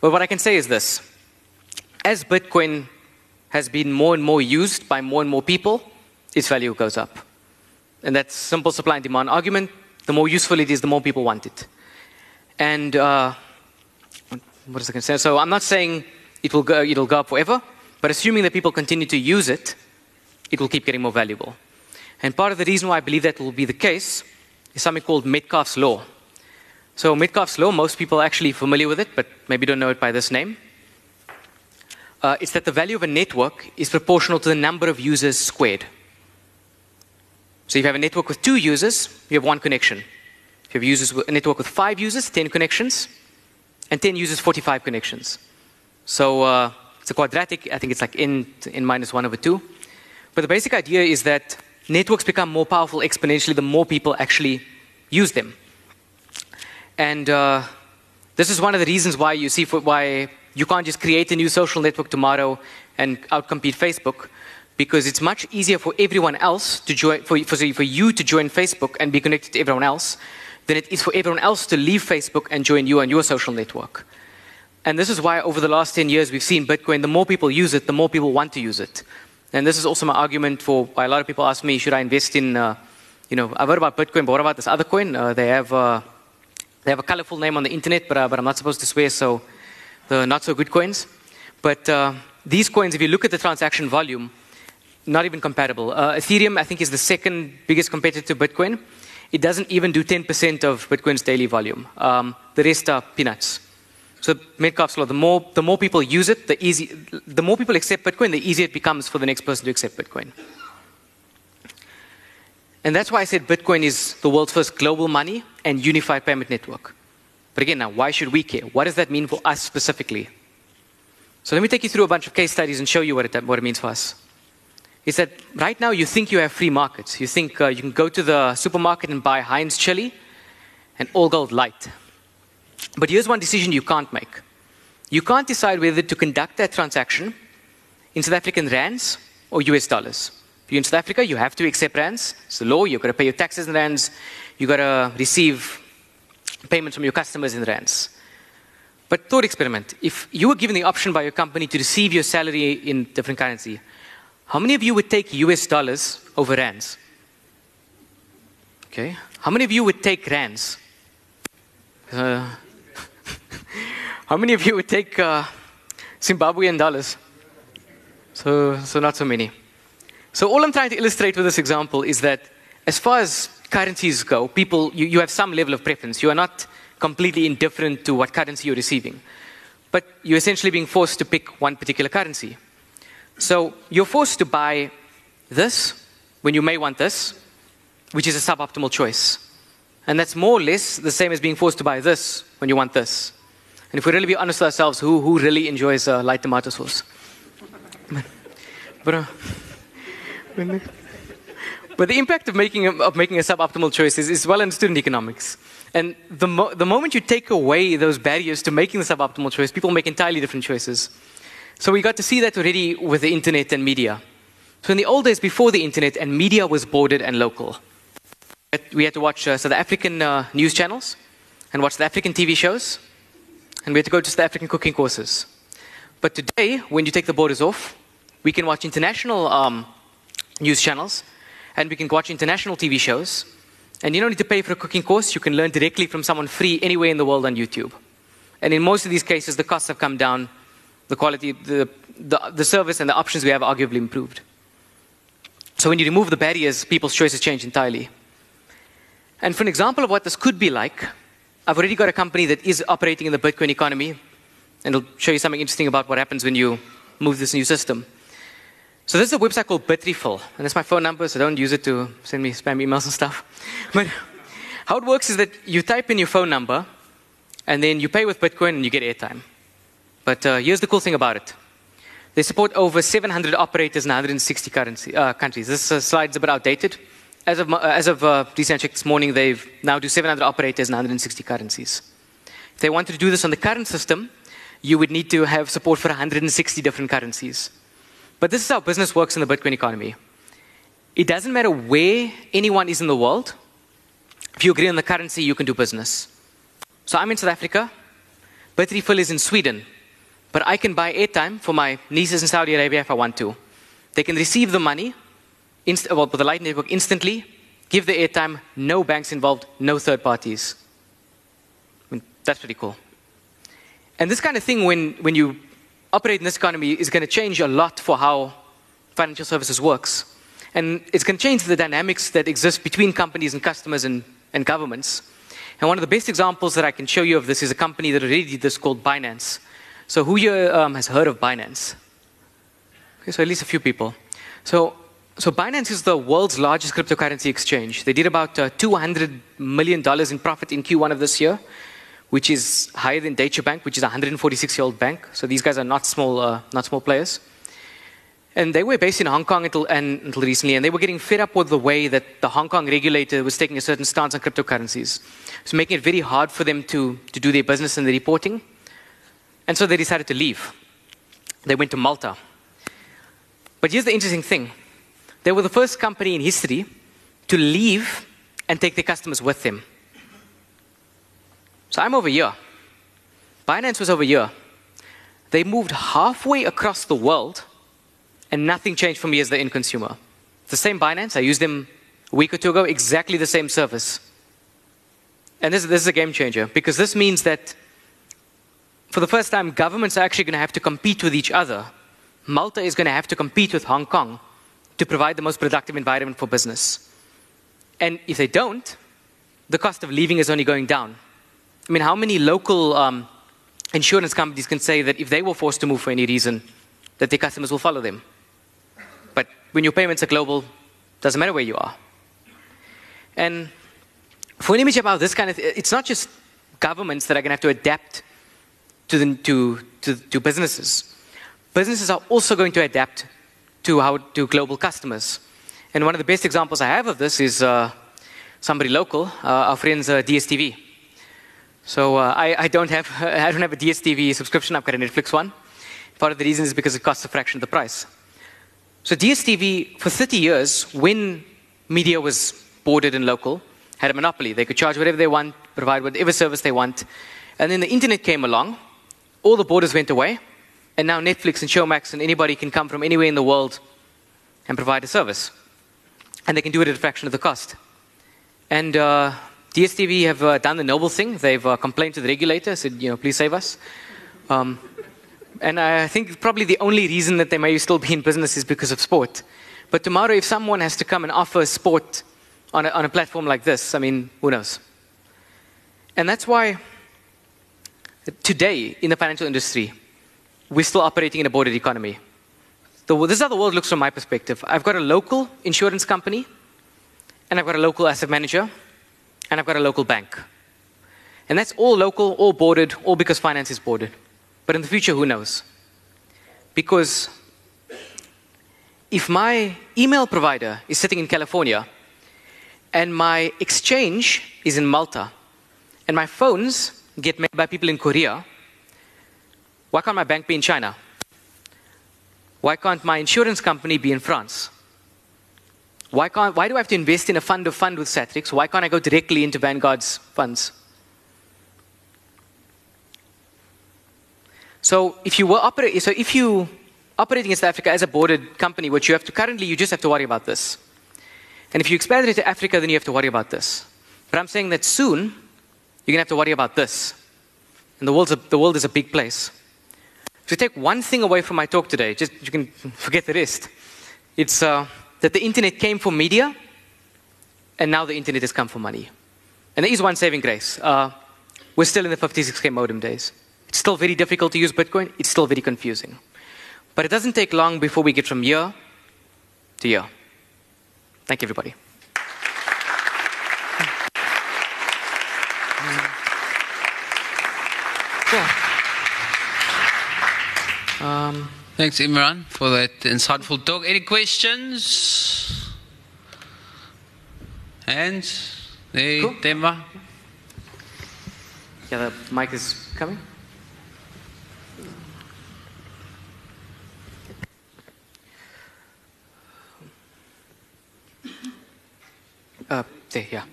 But what I can say is this. As Bitcoin has been more and more used by more and more people, its value goes up. And that's simple supply and demand argument. the more useful it is, the more people want it. And uh, what is to say? So I'm not saying it will go, it'll go up forever, but assuming that people continue to use it, it will keep getting more valuable. And part of the reason why I believe that will be the case is something called Metcalfe's law. So Metcalfe's law, most people are actually familiar with it, but maybe don't know it by this name. Uh, it's that the value of a network is proportional to the number of users squared. So if you have a network with two users, you have one connection. If you have users with, a network with five users, 10 connections, and 10 users, 45 connections. So uh, it's a quadratic, I think it's like n, n minus 1 over 2. But the basic idea is that networks become more powerful exponentially the more people actually use them. And uh, this is one of the reasons why you see why you can't just create a new social network tomorrow and outcompete Facebook because it's much easier for everyone else to join, for, for, for you to join Facebook and be connected to everyone else than it is for everyone else to leave Facebook and join you on your social network. And this is why over the last 10 years we've seen Bitcoin, the more people use it, the more people want to use it. And this is also my argument for why a lot of people ask me, should I invest in, uh, you know, I've heard about Bitcoin, but what about this other coin? Uh, they, have, uh, they have a colorful name on the internet, but, uh, but I'm not supposed to swear, so the not so good coins. But uh, these coins, if you look at the transaction volume, not even comparable. Uh, Ethereum, I think, is the second biggest competitor to Bitcoin. It doesn't even do 10% of Bitcoin's daily volume. Um, the rest are peanuts. So Metcalfe's law, the more, the more people use it, the, easy, the more people accept Bitcoin, the easier it becomes for the next person to accept Bitcoin. And that's why I said Bitcoin is the world's first global money and unified payment network. But again, now, why should we care? What does that mean for us specifically? So let me take you through a bunch of case studies and show you what it, what it means for us is that right now you think you have free markets. You think uh, you can go to the supermarket and buy Heinz chili and all gold light. But here's one decision you can't make. You can't decide whether to conduct that transaction in South African rands or US dollars. If you're in South Africa, you have to accept rands. It's the law. You've got to pay your taxes in rands. You've got to receive payments from your customers in rands. But thought experiment. If you were given the option by your company to receive your salary in different currency, how many of you would take US dollars over rands? Okay. How many of you would take rands? Uh, how many of you would take uh, Zimbabwean dollars? So, so not so many. So all I'm trying to illustrate with this example is that as far as currencies go, people, you, you have some level of preference. You are not completely indifferent to what currency you're receiving. But you're essentially being forced to pick one particular currency. So you're forced to buy this when you may want this, which is a suboptimal choice. And that's more or less the same as being forced to buy this when you want this. And if we really be honest with ourselves, who, who really enjoys uh, light tomato sauce? but, uh, but the impact of making a, of making a suboptimal choice is, is well understood in economics. And the, mo- the moment you take away those barriers to making the suboptimal choice, people make entirely different choices. So we got to see that already with the internet and media. So in the old days, before the internet, and media was bordered and local, we had to watch uh, South African uh, news channels and watch the African TV shows, and we had to go to South African cooking courses. But today, when you take the borders off, we can watch international um, news channels, and we can watch international TV shows, and you don't need to pay for a cooking course. You can learn directly from someone free anywhere in the world on YouTube. And in most of these cases, the costs have come down the quality, the, the, the service and the options we have arguably improved. So when you remove the barriers, people's choices change entirely. And for an example of what this could be like, I've already got a company that is operating in the Bitcoin economy, and it'll show you something interesting about what happens when you move this new system. So this is a website called Bitrefill, and that's my phone number, so don't use it to send me spam emails and stuff. But how it works is that you type in your phone number, and then you pay with Bitcoin and you get airtime. But uh, here's the cool thing about it. They support over 700 operators in 160 currency, uh, countries. This uh, slide's a bit outdated. As of, uh, as of uh, recent check this morning, they now do 700 operators in 160 currencies. If they wanted to do this on the current system, you would need to have support for 160 different currencies. But this is how business works in the Bitcoin economy. It doesn't matter where anyone is in the world. If you agree on the currency, you can do business. So I'm in South Africa. Bitrefill is in Sweden. But I can buy airtime for my nieces in Saudi Arabia if I want to. They can receive the money, inst- well, with the Lightning Network instantly, give the airtime, no banks involved, no third parties. I mean, that's pretty cool. And this kind of thing, when, when you operate in this economy, is going to change a lot for how financial services works. And it's going to change the dynamics that exist between companies and customers and, and governments. And one of the best examples that I can show you of this is a company that already did this called Binance. So who here um, has heard of Binance? Okay, so at least a few people. So, so Binance is the world's largest cryptocurrency exchange. They did about uh, $200 million in profit in Q1 of this year, which is higher than Deutsche Bank, which is a 146-year-old bank. So these guys are not small, uh, not small players. And they were based in Hong Kong until, and, until recently, and they were getting fed up with the way that the Hong Kong regulator was taking a certain stance on cryptocurrencies. Was making it very hard for them to, to do their business and the reporting. And so they decided to leave. They went to Malta. But here's the interesting thing they were the first company in history to leave and take their customers with them. So I'm over here. Binance was over here. They moved halfway across the world and nothing changed for me as the end consumer. The same Binance, I used them a week or two ago, exactly the same service. And this, this is a game changer because this means that for the first time, governments are actually going to have to compete with each other. Malta is going to have to compete with Hong Kong to provide the most productive environment for business. And if they don't, the cost of leaving is only going down. I mean, how many local um, insurance companies can say that if they were forced to move for any reason, that their customers will follow them? But when your payments are global, it doesn't matter where you are. And for an image about this kind of, thing, it's not just governments that are going to have to adapt to, the, to, to, to businesses. Businesses are also going to adapt to how to global customers. And one of the best examples I have of this is uh, somebody local, uh, our friends uh, DSTV. So uh, I, I, don't have I don't have a DSTV subscription. I've got a Netflix one. Part of the reason is because it costs a fraction of the price. So DSTV, for 30 years, when media was boarded and local, had a monopoly. They could charge whatever they want, provide whatever service they want. And then the internet came along, all the borders went away, and now Netflix and Showmax and anybody can come from anywhere in the world and provide a service. And they can do it at a fraction of the cost. And uh, DSTV have uh, done the noble thing. They've uh, complained to the regulator, said, you know, please save us. Um, and I think probably the only reason that they may still be in business is because of sport. But tomorrow, if someone has to come and offer sport on a, on a platform like this, I mean, who knows? And that's why today in the financial industry, we're still operating in a bordered economy. The, this is how the world looks from my perspective. I've got a local insurance company, and I've got a local asset manager, and I've got a local bank. And that's all local, all bordered, all because finance is bordered. But in the future, who knows? Because if my email provider is sitting in California and my exchange is in Malta and my phones get made by people in Korea, why can't my bank be in China? Why can't my insurance company be in France? Why, can't, why do I have to invest in a fund of fund with Satrix? Why can't I go directly into Vanguard's funds? So if you were operate, so if you operating in South Africa as a boarded company, which you have to currently, you just have to worry about this. And if you expand it to Africa, then you have to worry about this. But I'm saying that soon you're gonna have to worry about this. And the world's a, the world is a big place. To take one thing away from my talk today, just you can forget the rest. It's uh, that the internet came for media, and now the internet has come for money. And there is one saving grace. Uh, we're still in the 56k modem days. It's still very difficult to use Bitcoin. It's still very confusing. But it doesn't take long before we get from year to year. Thank you, everybody. Um, Thanks, Imran, for that insightful talk. Any questions? Hands? Hey, cool. Demba? Yeah, the mic is coming. Uh, there, yeah.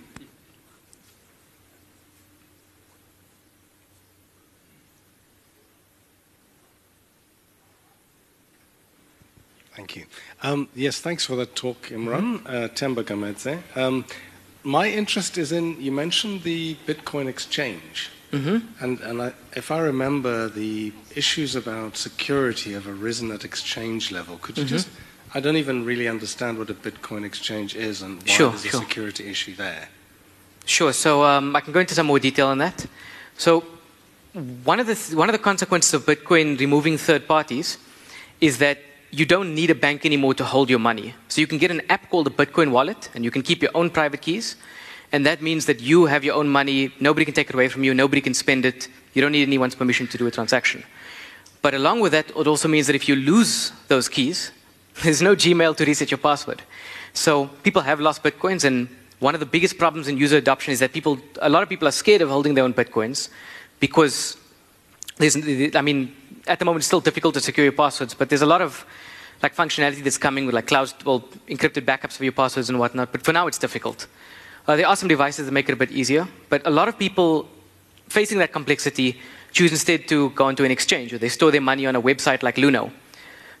Thank you. Um, yes, thanks for that talk, Imran. Mm -hmm. uh, Um, my interest is in, you mentioned the Bitcoin exchange. Mm-hmm. And, and I, if I remember, the issues about security have arisen at exchange level. Could you mm-hmm. just, I don't even really understand what a Bitcoin exchange is and why sure, there's sure. a security issue there. Sure. So um, I can go into some more detail on that. So one of the th- one of the consequences of Bitcoin removing third parties is that you don't need a bank anymore to hold your money. So you can get an app called a Bitcoin wallet, and you can keep your own private keys. And that means that you have your own money. Nobody can take it away from you. Nobody can spend it. You don't need anyone's permission to do a transaction. But along with that, it also means that if you lose those keys, there's no Gmail to reset your password. So people have lost Bitcoins, and one of the biggest problems in user adoption is that people, a lot of people are scared of holding their own Bitcoins because there's, I mean, at the moment it's still difficult to secure your passwords, but there's a lot of like functionality that's coming with like cloud, well, encrypted backups of your passwords and whatnot. But for now, it's difficult. Uh, there are some devices that make it a bit easier, but a lot of people facing that complexity choose instead to go into an exchange or they store their money on a website like Luno.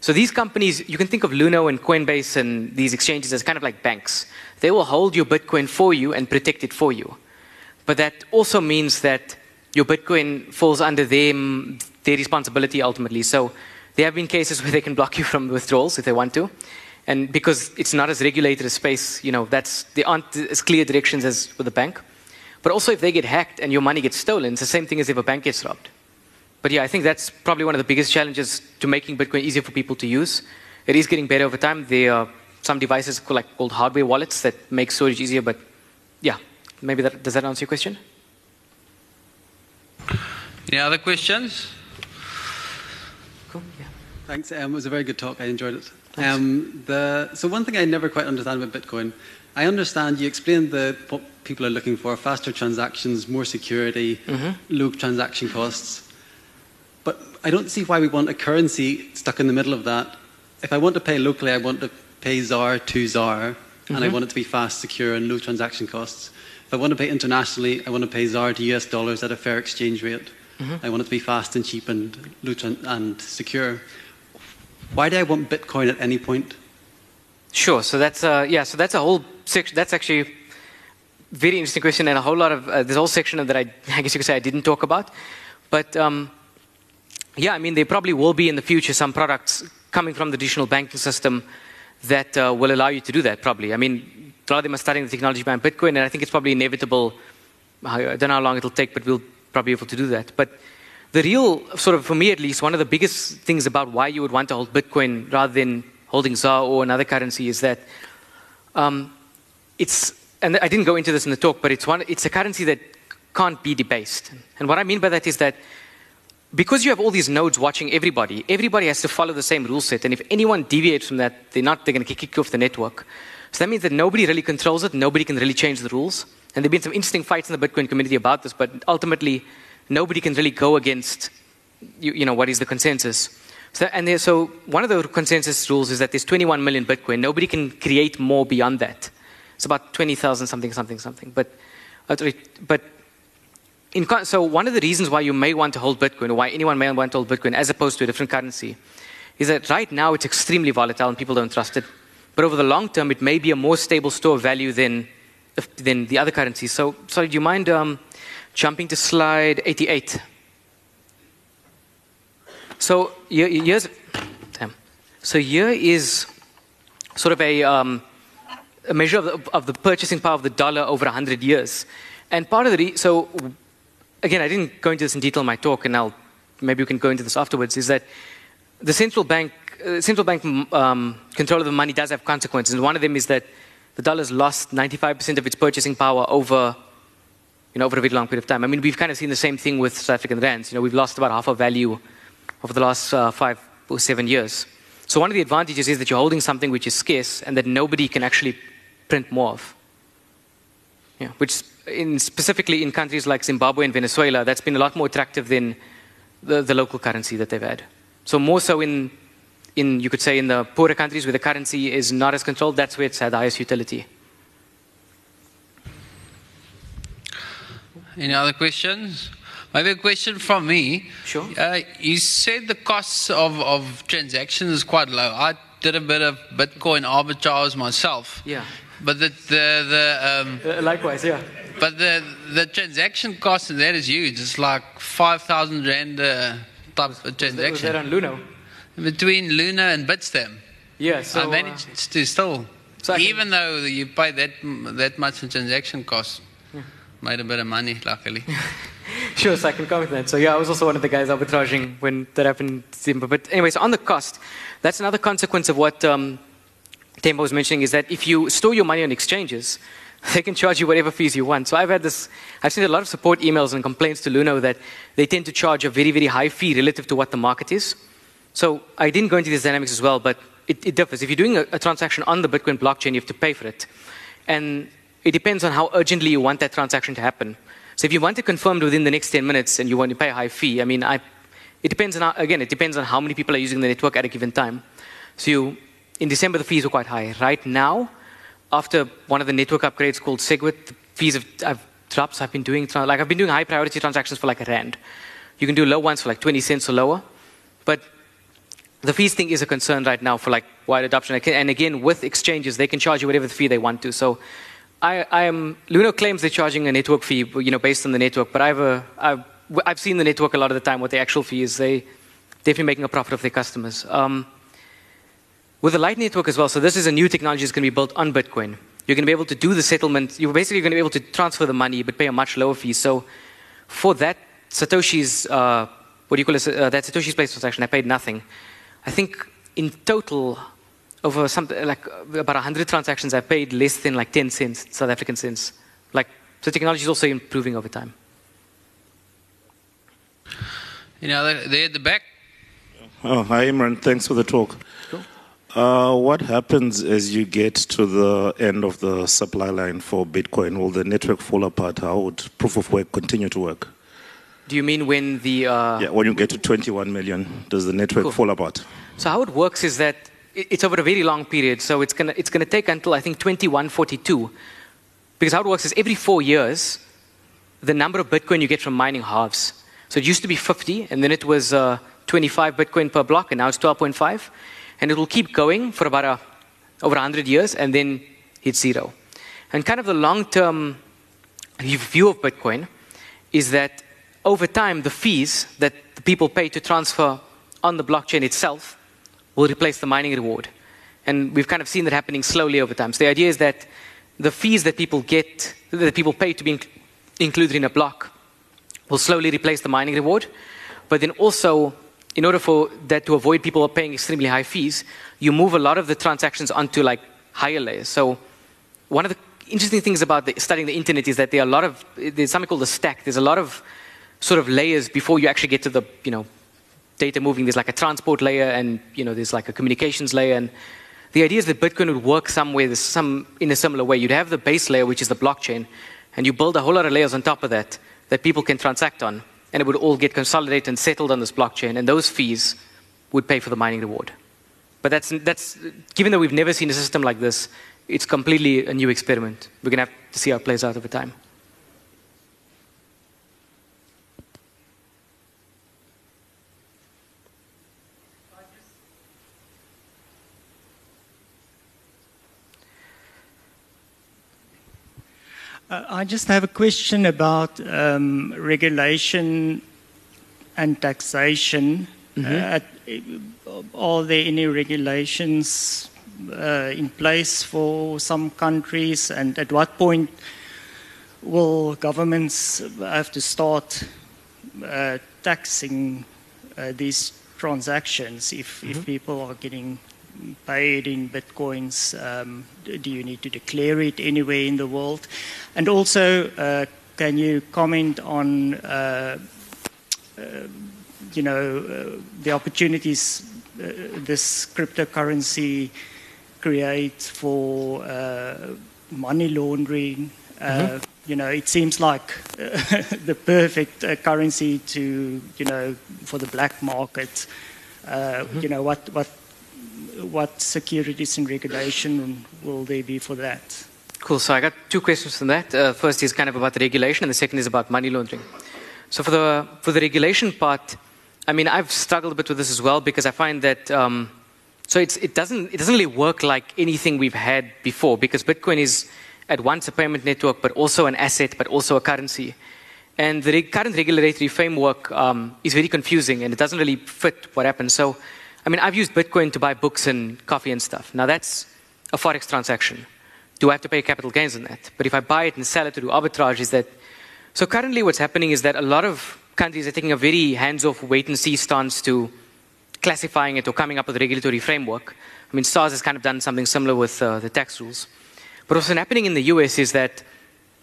So these companies, you can think of Luno and Coinbase and these exchanges as kind of like banks. They will hold your Bitcoin for you and protect it for you. But that also means that your Bitcoin falls under them, their responsibility ultimately. So there have been cases where they can block you from withdrawals if they want to. And because it's not as regulated a space, you know, that's, there aren't as clear directions as with a bank. But also if they get hacked and your money gets stolen, it's the same thing as if a bank gets robbed. But yeah, I think that's probably one of the biggest challenges to making Bitcoin easier for people to use. It is getting better over time. There are some devices called, like, called hardware wallets that make storage easier, but yeah, maybe that, does that answer your question? Any other questions? Thanks. Um, it was a very good talk. I enjoyed it. Um, the, so one thing I never quite understand about Bitcoin, I understand you explained the, what people are looking for, faster transactions, more security, mm-hmm. low transaction costs. But I don't see why we want a currency stuck in the middle of that. If I want to pay locally, I want to pay ZAR to ZAR, mm-hmm. and I mm-hmm. want it to be fast, secure, and low transaction costs. If I want to pay internationally, I want to pay ZAR to US dollars at a fair exchange rate. Mm-hmm. I want it to be fast and cheap and, low and secure. Why do I want Bitcoin at any point? Sure. So that's uh, yeah. So that's a whole section. That's actually very interesting question, and a whole lot of uh, a whole section that I, I guess you could say I didn't talk about. But um, yeah, I mean, there probably will be in the future some products coming from the traditional banking system that uh, will allow you to do that. Probably. I mean, a lot of them are studying the technology behind Bitcoin, and I think it's probably inevitable. I don't know how long it'll take, but we'll probably be able to do that. But the real, sort of, for me at least, one of the biggest things about why you would want to hold Bitcoin rather than holding ZAR or another currency is that um, it's, and I didn't go into this in the talk, but it's, one, it's a currency that can't be debased. And what I mean by that is that because you have all these nodes watching everybody, everybody has to follow the same rule set. And if anyone deviates from that, they're not, they're going to kick you off the network. So that means that nobody really controls it, nobody can really change the rules. And there have been some interesting fights in the Bitcoin community about this, but ultimately, nobody can really go against you, you know, what is the consensus. So, and there, so one of the consensus rules is that there's 21 million Bitcoin. Nobody can create more beyond that. It's about 20,000 something, something, something. But, uh, but in, so one of the reasons why you may want to hold Bitcoin, or why anyone may want to hold Bitcoin as opposed to a different currency, is that right now it's extremely volatile and people don't trust it. But over the long term, it may be a more stable store of value than than the other currencies. So, sorry, do you mind um, jumping to slide 88? So here, here's, damn. so here is sort of a, um, a measure of the, of the, purchasing power of the dollar over 100 years. And part of the, so again, I didn't go into this in detail in my talk, and I'll, maybe we can go into this afterwards, is that the central bank, uh, central bank um, control of the money does have consequences. And one of them is that the dollar's lost 95% of its purchasing power over, you know, over a very long period of time. I mean, we've kind of seen the same thing with South African rands. You know, we've lost about half our value over the last uh, five or seven years. So one of the advantages is that you're holding something which is scarce and that nobody can actually print more of. Yeah, which in, specifically in countries like Zimbabwe and Venezuela, that's been a lot more attractive than the, the local currency that they've had. So more so in in, you could say, in the poorer countries where the currency is not as controlled, that's where it's had the highest utility. Any other questions? Maybe a question from me. Sure. Uh, you said the costs of, of transactions is quite low. I did a bit of Bitcoin arbitrage myself. Yeah. But the the, the um, Uh, likewise, yeah. but the the transaction cost in that is huge. It's like five thousand rand uh, type of That was transaction that on Luno. between Luno and Bitstamp. Yeah, so I uh, managed to still, So I can- even though you pay that that much in transaction costs, made a bit of money luckily. Sure, so I can comment on that. So yeah, I was also one of the guys arbitraging when that happened. But anyways, on the cost, that's another consequence of what um, Tempo was mentioning is that if you store your money on exchanges, they can charge you whatever fees you want. So I've had this, I've seen a lot of support emails and complaints to Luno that they tend to charge a very, very high fee relative to what the market is. So I didn't go into these dynamics as well, but it, it differs. If you're doing a, a transaction on the Bitcoin blockchain, you have to pay for it. And it depends on how urgently you want that transaction to happen. So if you want it confirmed within the next 10 minutes and you want to pay a high fee, I mean, I, it depends on, how, again, it depends on how many people are using the network at a given time. So you, in December, the fees were quite high. Right now, after one of the network upgrades called Segwit, the fees have I've dropped. So I've been doing, like, I've been doing high priority transactions for like a rand. You can do low ones for like 20 cents or lower. But the fees thing is a concern right now for like wide adoption. And again, with exchanges, they can charge you whatever the fee they want to. So I, I am, Luno claims they're charging a network fee, you know, based on the network, but I've, uh, I've, I've seen the network a lot of the time, what the actual fee is. They definitely making a profit of their customers. Um, with the Lightning Network as well, so this is a new technology that's going to be built on Bitcoin. You're going to be able to do the settlement. You're basically going to be able to transfer the money, but pay a much lower fee. So for that Satoshi's, uh, what do you call it, uh, that Satoshi's place transaction, I paid nothing. I think in total, over something like about 100 transactions, I paid less than like 10 cents, South African cents. Like, so technology is also improving over time. You know, they're, they're at the back. Oh, hi Imran, thanks for the talk. Uh, what happens as you get to the end of the supply line for Bitcoin? Will the network fall apart? How would proof of work continue to work? Do you mean when the. Uh, Yeah, when you get to 21 million, does the network Cool. fall apart? So how it works is that it- it's over a very long period. So it's gonna it's gonna take until I think 2142, because how it works is every four years, the number of Bitcoin you get from mining halves. So it used to be 50, and then it was uh, 25 Bitcoin per block, and now it's 12.5, and it will keep going for about a, over 100 years, and then hit zero. And kind of the long-term view of Bitcoin is that over time, the fees that the people pay to transfer on the blockchain itself will replace the mining reward. And we've kind of seen that happening slowly over time. So the idea is that the fees that people get, that people pay to be inc- included in a block, will slowly replace the mining reward. But then also, in order for that to avoid people paying extremely high fees, you move a lot of the transactions onto like higher layers. So one of the interesting things about the, studying the internet is that there are a lot of there's something called a stack. There's a lot of sort of layers before you actually get to the you know data moving. There's like a transport layer, and you know there's like a communications layer. And the idea is that Bitcoin would work somewhere some in a similar way. You'd have the base layer, which is the blockchain, and you build a whole lot of layers on top of that that people can transact on, and it would all get consolidated and settled on this blockchain, and those fees would pay for the mining reward. But that's, that's given that we've never seen a system like this, it's completely a new experiment. We're going to have to see how it plays out over time. I just have a question about um, regulation and taxation. Uh, are there any regulations uh, in place for some countries, and at what point will governments have to start uh, taxing uh, these transactions if, if people are getting paid in bitcoins? Um, do you need to declare it anywhere in the world? And also, uh, can you comment on, uh, uh, you know, uh, the opportunities uh, this cryptocurrency creates for uh, money laundering? Uh, You know, it seems like the perfect uh, currency to, you know, for the black market. Uh, You know, what what what securities and regulation will there be for that? Cool. So I got two questions from that. Uh, first is kind of about the regulation, and the second is about money laundering. So for the for the regulation part, I mean, I've struggled a bit with this as well because I find that um, So it, doesn't, it doesn't really work like anything we've had before because Bitcoin is at once a payment network, but also an asset, but also a currency. And the current regulatory framework um, is very confusing and it doesn't really fit what happens. So, I mean, I've used Bitcoin to buy books and coffee and stuff. Now, that's a Forex transaction. Do I have to pay capital gains on that? But if I buy it and sell it to do arbitrage, is that. So, currently, what's happening is that a lot of countries are taking a very hands off, wait and see stance to classifying it or coming up with a regulatory framework. I mean, SARS has kind of done something similar with uh, the tax rules. But what's happening in the US is that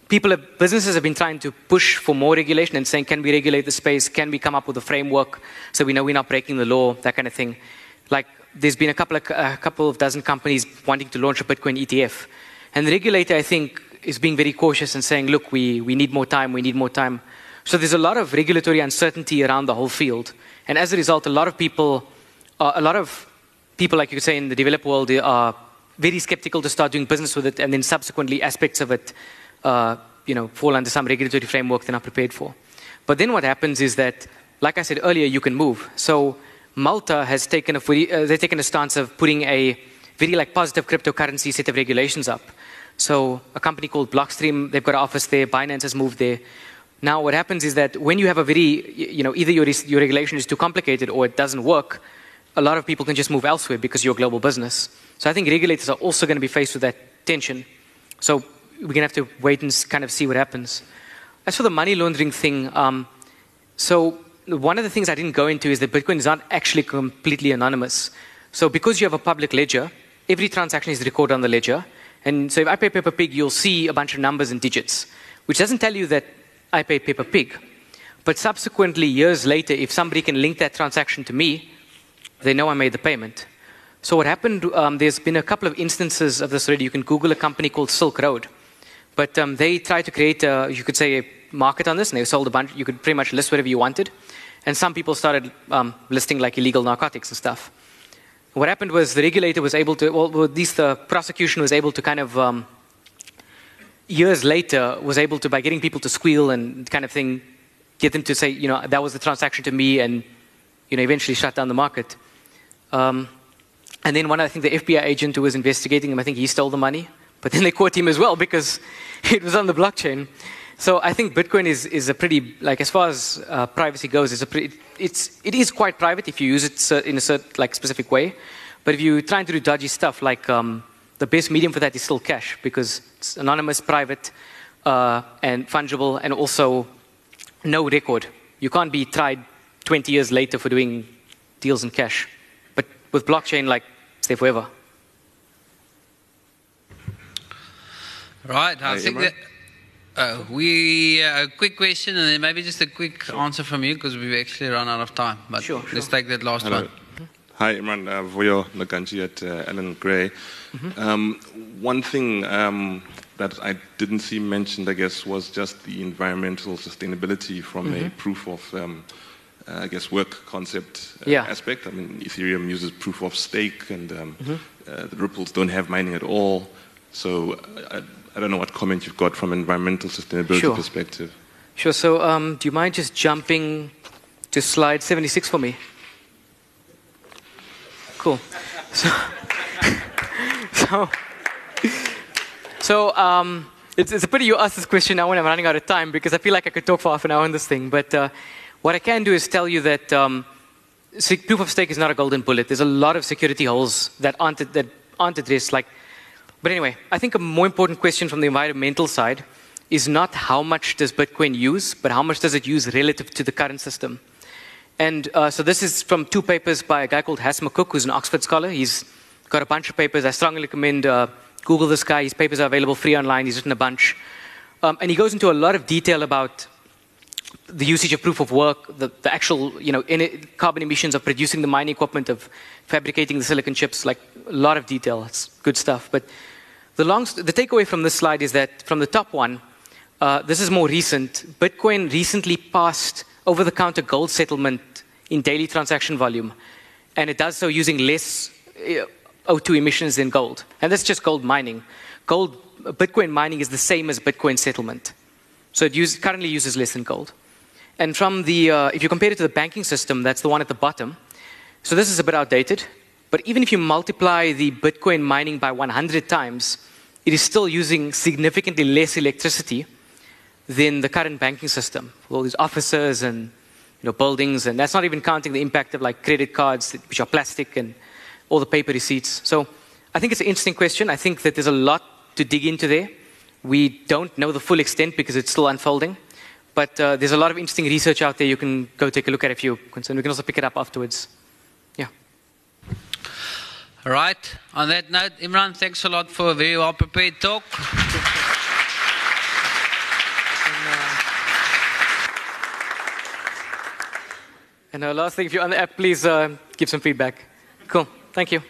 people, have, businesses have been trying to push for more regulation and saying, can we regulate the space? Can we come up with a framework so we know we're not breaking the law? That kind of thing. Like, there's been a couple of, a couple of dozen companies wanting to launch a Bitcoin ETF. And the regulator, I think, is being very cautious and saying, look, we, we need more time, we need more time. So there's a lot of regulatory uncertainty around the whole field. And as a result, a lot of people, uh, a lot of people, like you could say, in the developed world, are very skeptical to start doing business with it, and then subsequently aspects of it uh, you know, fall under some regulatory framework they're not prepared for. But then what happens is that, like I said earlier, you can move. So Malta has taken a, uh, they've taken a stance of putting a very like positive cryptocurrency set of regulations up. So a company called Blockstream, they've got an office there. Binance has moved there. Now what happens is that when you have a very, you know, either your, your regulation is too complicated or it doesn't work, a lot of people can just move elsewhere because you're a global business. So I think regulators are also going to be faced with that tension. So we're going to have to wait and kind of see what happens. As for the money laundering thing, um, so one of the things I didn't go into is that Bitcoin is not actually completely anonymous. So because you have a public ledger, every transaction is recorded on the ledger. And so if I pay Peppa Pig, you'll see a bunch of numbers and digits, which doesn't tell you that I paid Peppa Pig. But subsequently, years later, if somebody can link that transaction to me, they know I made the payment. So what happened, um, there's been a couple of instances of this already. You can Google a company called Silk Road. But um, they tried to create, a, you could say, a market on this, and they sold a bunch. You could pretty much list whatever you wanted. And some people started um, listing like illegal narcotics and stuff. What happened was the regulator was able to, well, at least the prosecution was able to kind of, um, years later, was able to, by getting people to squeal and kind of thing, get them to say, you know, that was the transaction to me, and, you know, eventually shut down the market. Um, and then one, I think the FBI agent who was investigating him, I think he stole the money. But then they caught him as well because it was on the blockchain. So I think Bitcoin is, is a pretty, like as far as uh, privacy goes, it's a pretty, it's, it is quite private if you use it in a certain, like specific way. But if you're trying to do dodgy stuff, like um, the best medium for that is still cash because it's anonymous, private, uh, and fungible, and also no record. You can't be tried 20 years later for doing deals in cash But with blockchain, like stay forever. Right. I think that uh, we uh, a quick question and then maybe just a quick answer from you because we've actually run out of time. But sure, let's take that last Hello. one. Hi, Imran. Uh, Voyo Naganji at uh, Allan Gray. Mm-hmm. Um, one thing um, that I didn't see mentioned, I guess, was just the environmental sustainability from mm-hmm. a proof of um, uh, I guess, work concept uh, yeah. aspect. I mean, Ethereum uses proof of stake, and um, mm-hmm. uh, the Ripples don't have mining at all. So uh, I, don't know what comment you've got from an environmental sustainability sure. perspective. Sure. So um, do you mind just jumping to slide 76 for me? Cool. So, so, so um, it's, it's a pity you asked this question now when I'm running out of time because I feel like I could talk for half an hour on this thing. But uh, what I can do is tell you that um, proof of stake is not a golden bullet. There's a lot of security holes that aren't, that aren't addressed. Like, but anyway, I think a more important question from the environmental side is not how much does Bitcoin use, but how much does it use relative to the current system. And uh, so this is from two papers by a guy called Hass McCook, who's an Oxford scholar. He's got a bunch of papers. I strongly recommend uh, Google this guy. His papers are available free online. He's written a bunch. Um, and he goes into a lot of detail about the usage of proof of work, the, the actual you know, carbon emissions of producing the mining equipment, of fabricating the silicon chips, like a lot of detail. It's good stuff. But the, long, the takeaway from this slide is that from the top one, uh, this is more recent. Bitcoin recently passed over the counter gold settlement in daily transaction volume. And it does so using less uh, O2 emissions than gold. And that's just gold mining. Gold, Bitcoin mining is the same as Bitcoin settlement. So it use, currently uses less than gold. And from the, uh, if you compare it to the banking system, that's the one at the bottom. So this is a bit outdated. But even if you multiply the Bitcoin mining by 100 times, it is still using significantly less electricity than the current banking system. with All these offices and you know, buildings, and that's not even counting the impact of like credit cards, which are plastic, and all the paper receipts. So I think it's an interesting question. I think that there's a lot to dig into there. We don't know the full extent because it's still unfolding. But uh, there's a lot of interesting research out there. You can go take a look at if you're concerned. We can also pick it up afterwards. All right. On that note, Imran, thanks a lot for a very well prepared talk. And uh, last thing, if you're on the app, please uh, give some feedback. Cool. Thank you.